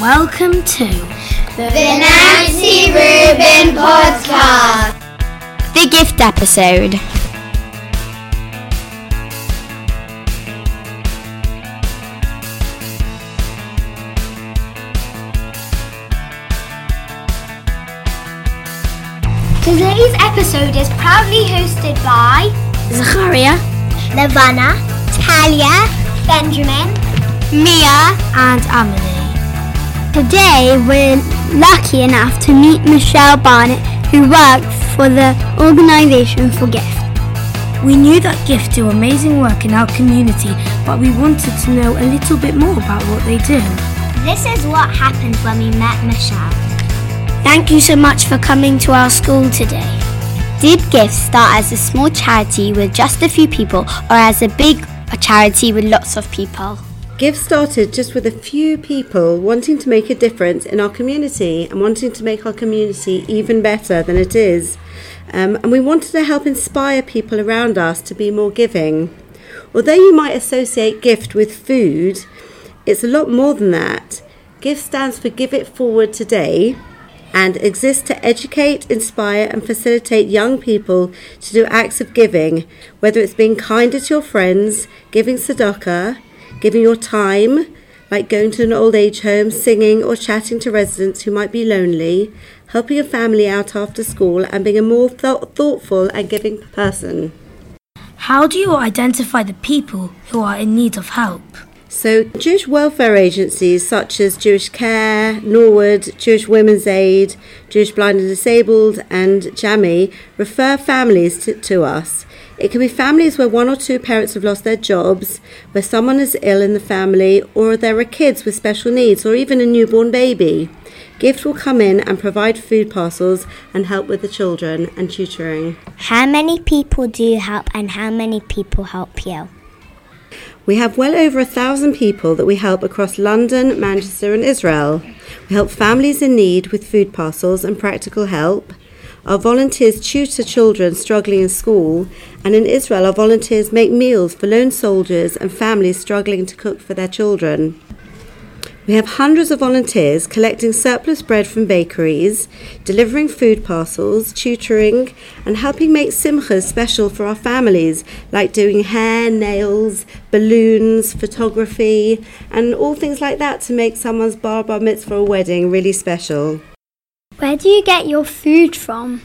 welcome to the Nancy Reuben Podcast, the gift episode. Today's episode is proudly hosted by Zacharia, Levana, Talia, Benjamin, Mia, and Amelie. Today we're lucky enough to meet Michelle Barnett, who works for the organisation for GIFT. We knew that GIFT do amazing work in our community, but we wanted to know a little bit more about what they do. This is what happened when we met Michelle. Thank you so much for coming to our school today. Did GIFT start as a small charity with just a few people or as a big charity with lots of people? GIFT started just with a few people wanting to make a difference in our community and wanting to make our community even better than it is. Um, and we wanted to help inspire people around us to be more giving. Although you might associate GIFT with food, it's a lot more than that. GIFT stands for Give It Forward Today and exists to educate, inspire, and facilitate young people to do acts of giving, whether it's being kinder to your friends, giving tzedakah, giving your time, like going to an old age home, singing, or chatting to residents who might be lonely, helping a family out after school, and being a more th- thoughtful and giving person. How do you identify the people who are in need of help? So, Jewish welfare agencies such as Jewish Care, Norwood, Jewish Women's Aid, Jewish Blind and Disabled, and JAMI refer families to, to us. It can be families where one or two parents have lost their jobs, where someone is ill in the family, or there are kids with special needs, or even a newborn baby. Gift will come in and provide food parcels and help with the children and tutoring. How many people do you help, and how many people help you? We have well over a thousand people that we help across London, Manchester, and Israel. We help families in need with food parcels and practical help. Our volunteers tutor children struggling in school, and in Israel, our volunteers make meals for lone soldiers and families struggling to cook for their children. We have hundreds of volunteers collecting surplus bread from bakeries, delivering food parcels, tutoring, and helping make simchas special for our families, like doing hair, nails, balloons, photography, and all things like that to make someone's bar bar mitzvah or wedding really special. Where do you get your food from?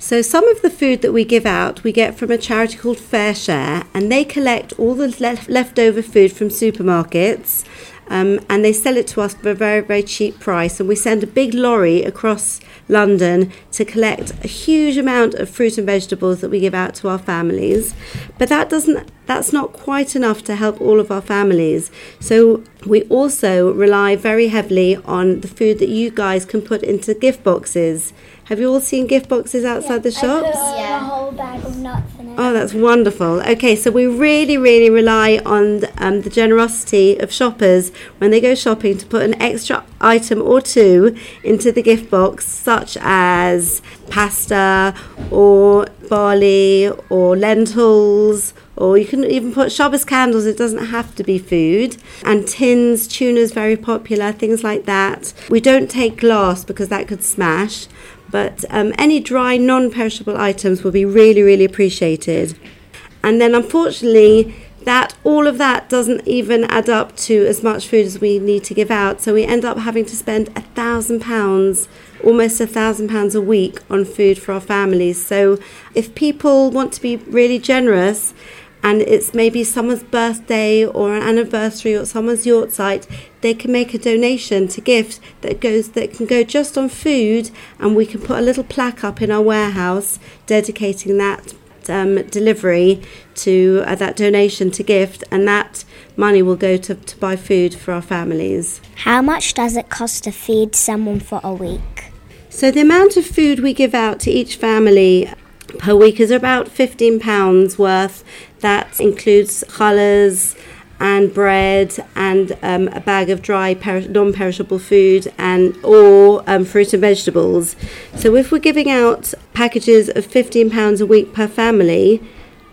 So, some of the food that we give out, we get from a charity called FareShare, and they collect all the lef- leftover food from supermarkets um, and they sell it to us for a very, very cheap price. And we send a big lorry across London to collect a huge amount of fruit and vegetables that we give out to our families. But that doesn't that's not quite enough to help all of our families. So we also rely very heavily on the food that you guys can put into gift boxes. Have you all seen gift boxes outside yeah, the shops? yeah. a whole bag of nuts. Oh, that's wonderful. Okay, so we really, really rely on um, the generosity of shoppers when they go shopping to put an extra item or two into the gift box, such as pasta or barley or lentils or you can even put Shabbos candles, it doesn't have to be food. And tins, tuna's very popular, things like that. We don't take glass because that could smash, but um, any dry, non perishable items will be really, really appreciated. And then unfortunately, that all of that doesn't even add up to as much food as we need to give out. So we end up having to spend a thousand pounds, almost a thousand pounds a week on food for our families. So if people want to be really generous and it's maybe someone's birthday or an anniversary or someone's yahrzeit, they can make a donation to gift that goes that can go just on food, and we can put a little plaque up in our warehouse dedicating that um, delivery to uh, that donation to gift, and that money will go to, to buy food for our families. How much does it cost to feed someone for a week? So the amount of food we give out to each family per week is about £15 worth. That includes colours and bread and um, a bag of dry per- non-perishable food and or um, fruit and vegetables. So if we're giving out packages of £15 a week per family,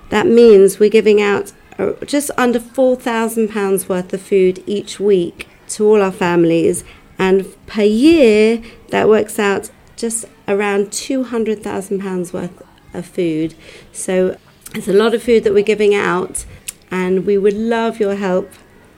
that means we're giving out uh, just under £4,000 worth of food each week to all our families And per year, that works out just around £200,000 worth of food. So it's a lot of food that we're giving out, and we would love your help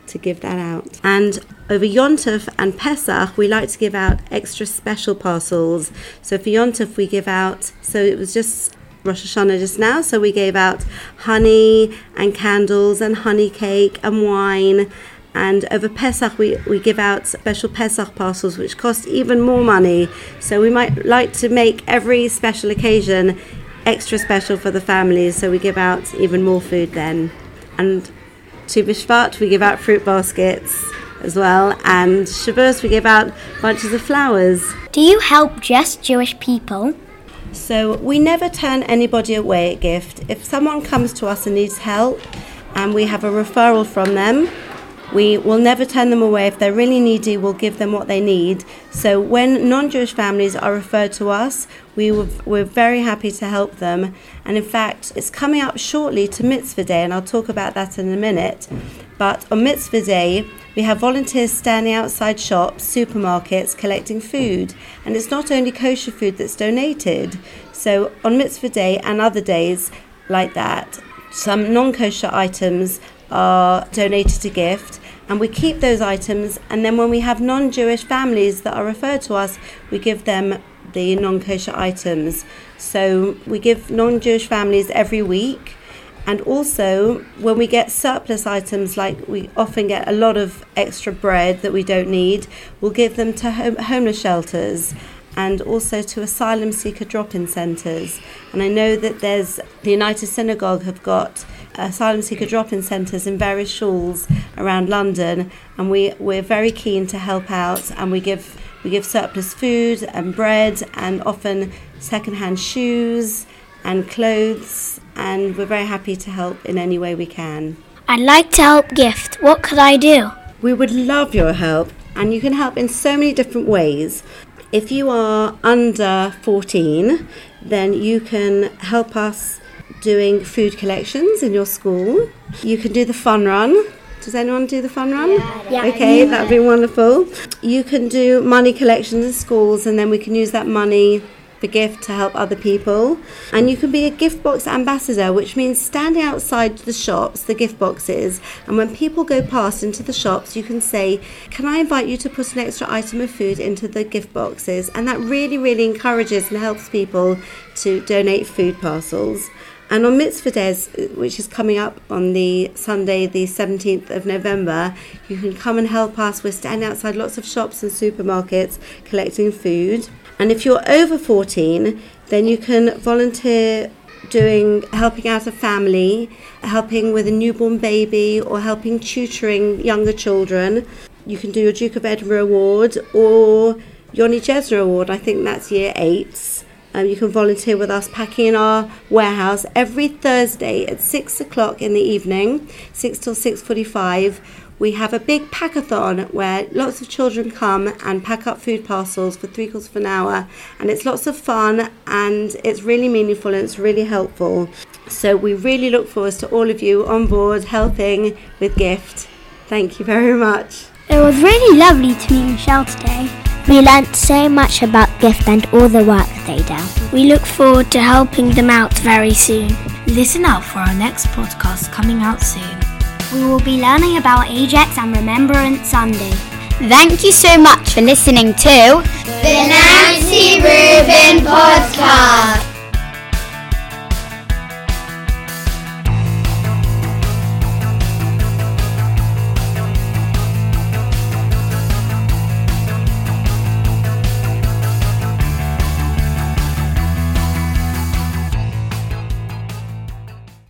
to give that out. And over Yontef and Pesach, we like to give out extra special parcels. So for Yontef, we give out, so it was just Rosh Hashanah just now, so we gave out honey and candles and honey cake and wine. And over Pesach, we, we give out special Pesach parcels, which cost even more money. So we might like to make every special occasion extra special for the families. So we give out even more food then. And to B'Shvat, we give out fruit baskets as well. And Shavuos, we give out bunches of flowers. Do you help just Jewish people? So we never turn anybody away at gift. If someone comes to us and needs help and we have a referral from them, we will never turn them away. If they're really needy, we'll give them what they need. So when non Jewish families are referred to us, we were, we're very happy to help them. And in fact, it's coming up shortly to Mitzvah Day, and I'll talk about that in a minute. But on Mitzvah Day, we have volunteers standing outside shops, supermarkets, collecting food. And it's not only kosher food that's donated. So on Mitzvah Day and other days like that, some non kosher items are donated to gift and we keep those items and then when we have non-jewish families that are referred to us we give them the non-kosher items. So we give non-jewish families every week and also when we get surplus items like we often get a lot of extra bread that we don't need we'll give them to home- homeless shelters and also to asylum seeker drop-in centres and i know that there's the united synagogue have got Uh, asylum seeker drop-in centres in various schools around London, and we we're very keen to help out, and we give we give surplus food and bread, and often second-hand shoes and clothes, and we're very happy to help in any way we can. I'd like to help gift. What could I do? We would love your help, and you can help in so many different ways. If you are under 14, then you can help us doing food collections in your school. You can do the fun run. Does anyone do the fun run? Yeah. Okay, that'd be wonderful. You can do money collections in schools, and then we can use that money for gift to help other people. And you can be a gift box ambassador, which means standing outside the shops, the gift boxes, and when people go past into the shops, you can say, Can I invite you to put an extra item of food into the gift boxes? And that really, really encourages and helps people to donate food parcels. And on Mitzvah which is coming up on the Sunday, the 17th of November, you can come and help us. We're standing outside lots of shops and supermarkets collecting food. And if you're over 14, then you can volunteer doing helping out a family, helping with a newborn baby, or helping tutoring younger children. You can do your Duke of Edinburgh Award or Yoni Jesner Award. I think that's year eight. Um, you can volunteer with us packing in our warehouse every Thursday at six o'clock in the evening, six till six forty-five. We have a big packathon where lots of children come and pack up food parcels for three quarters of an hour, and it's lots of fun and it's really meaningful and it's really helpful. So we really look forward to all of you on board helping with gift. Thank you very much. It was really lovely to meet Michelle today. We learnt so much about gift and all the work they do. We look forward to helping them out very soon. Listen out for our next podcast coming out soon. We will be learning about AJEX and Remembrance Sunday. Thank you so much for listening to The Nancy Reuben Podcast.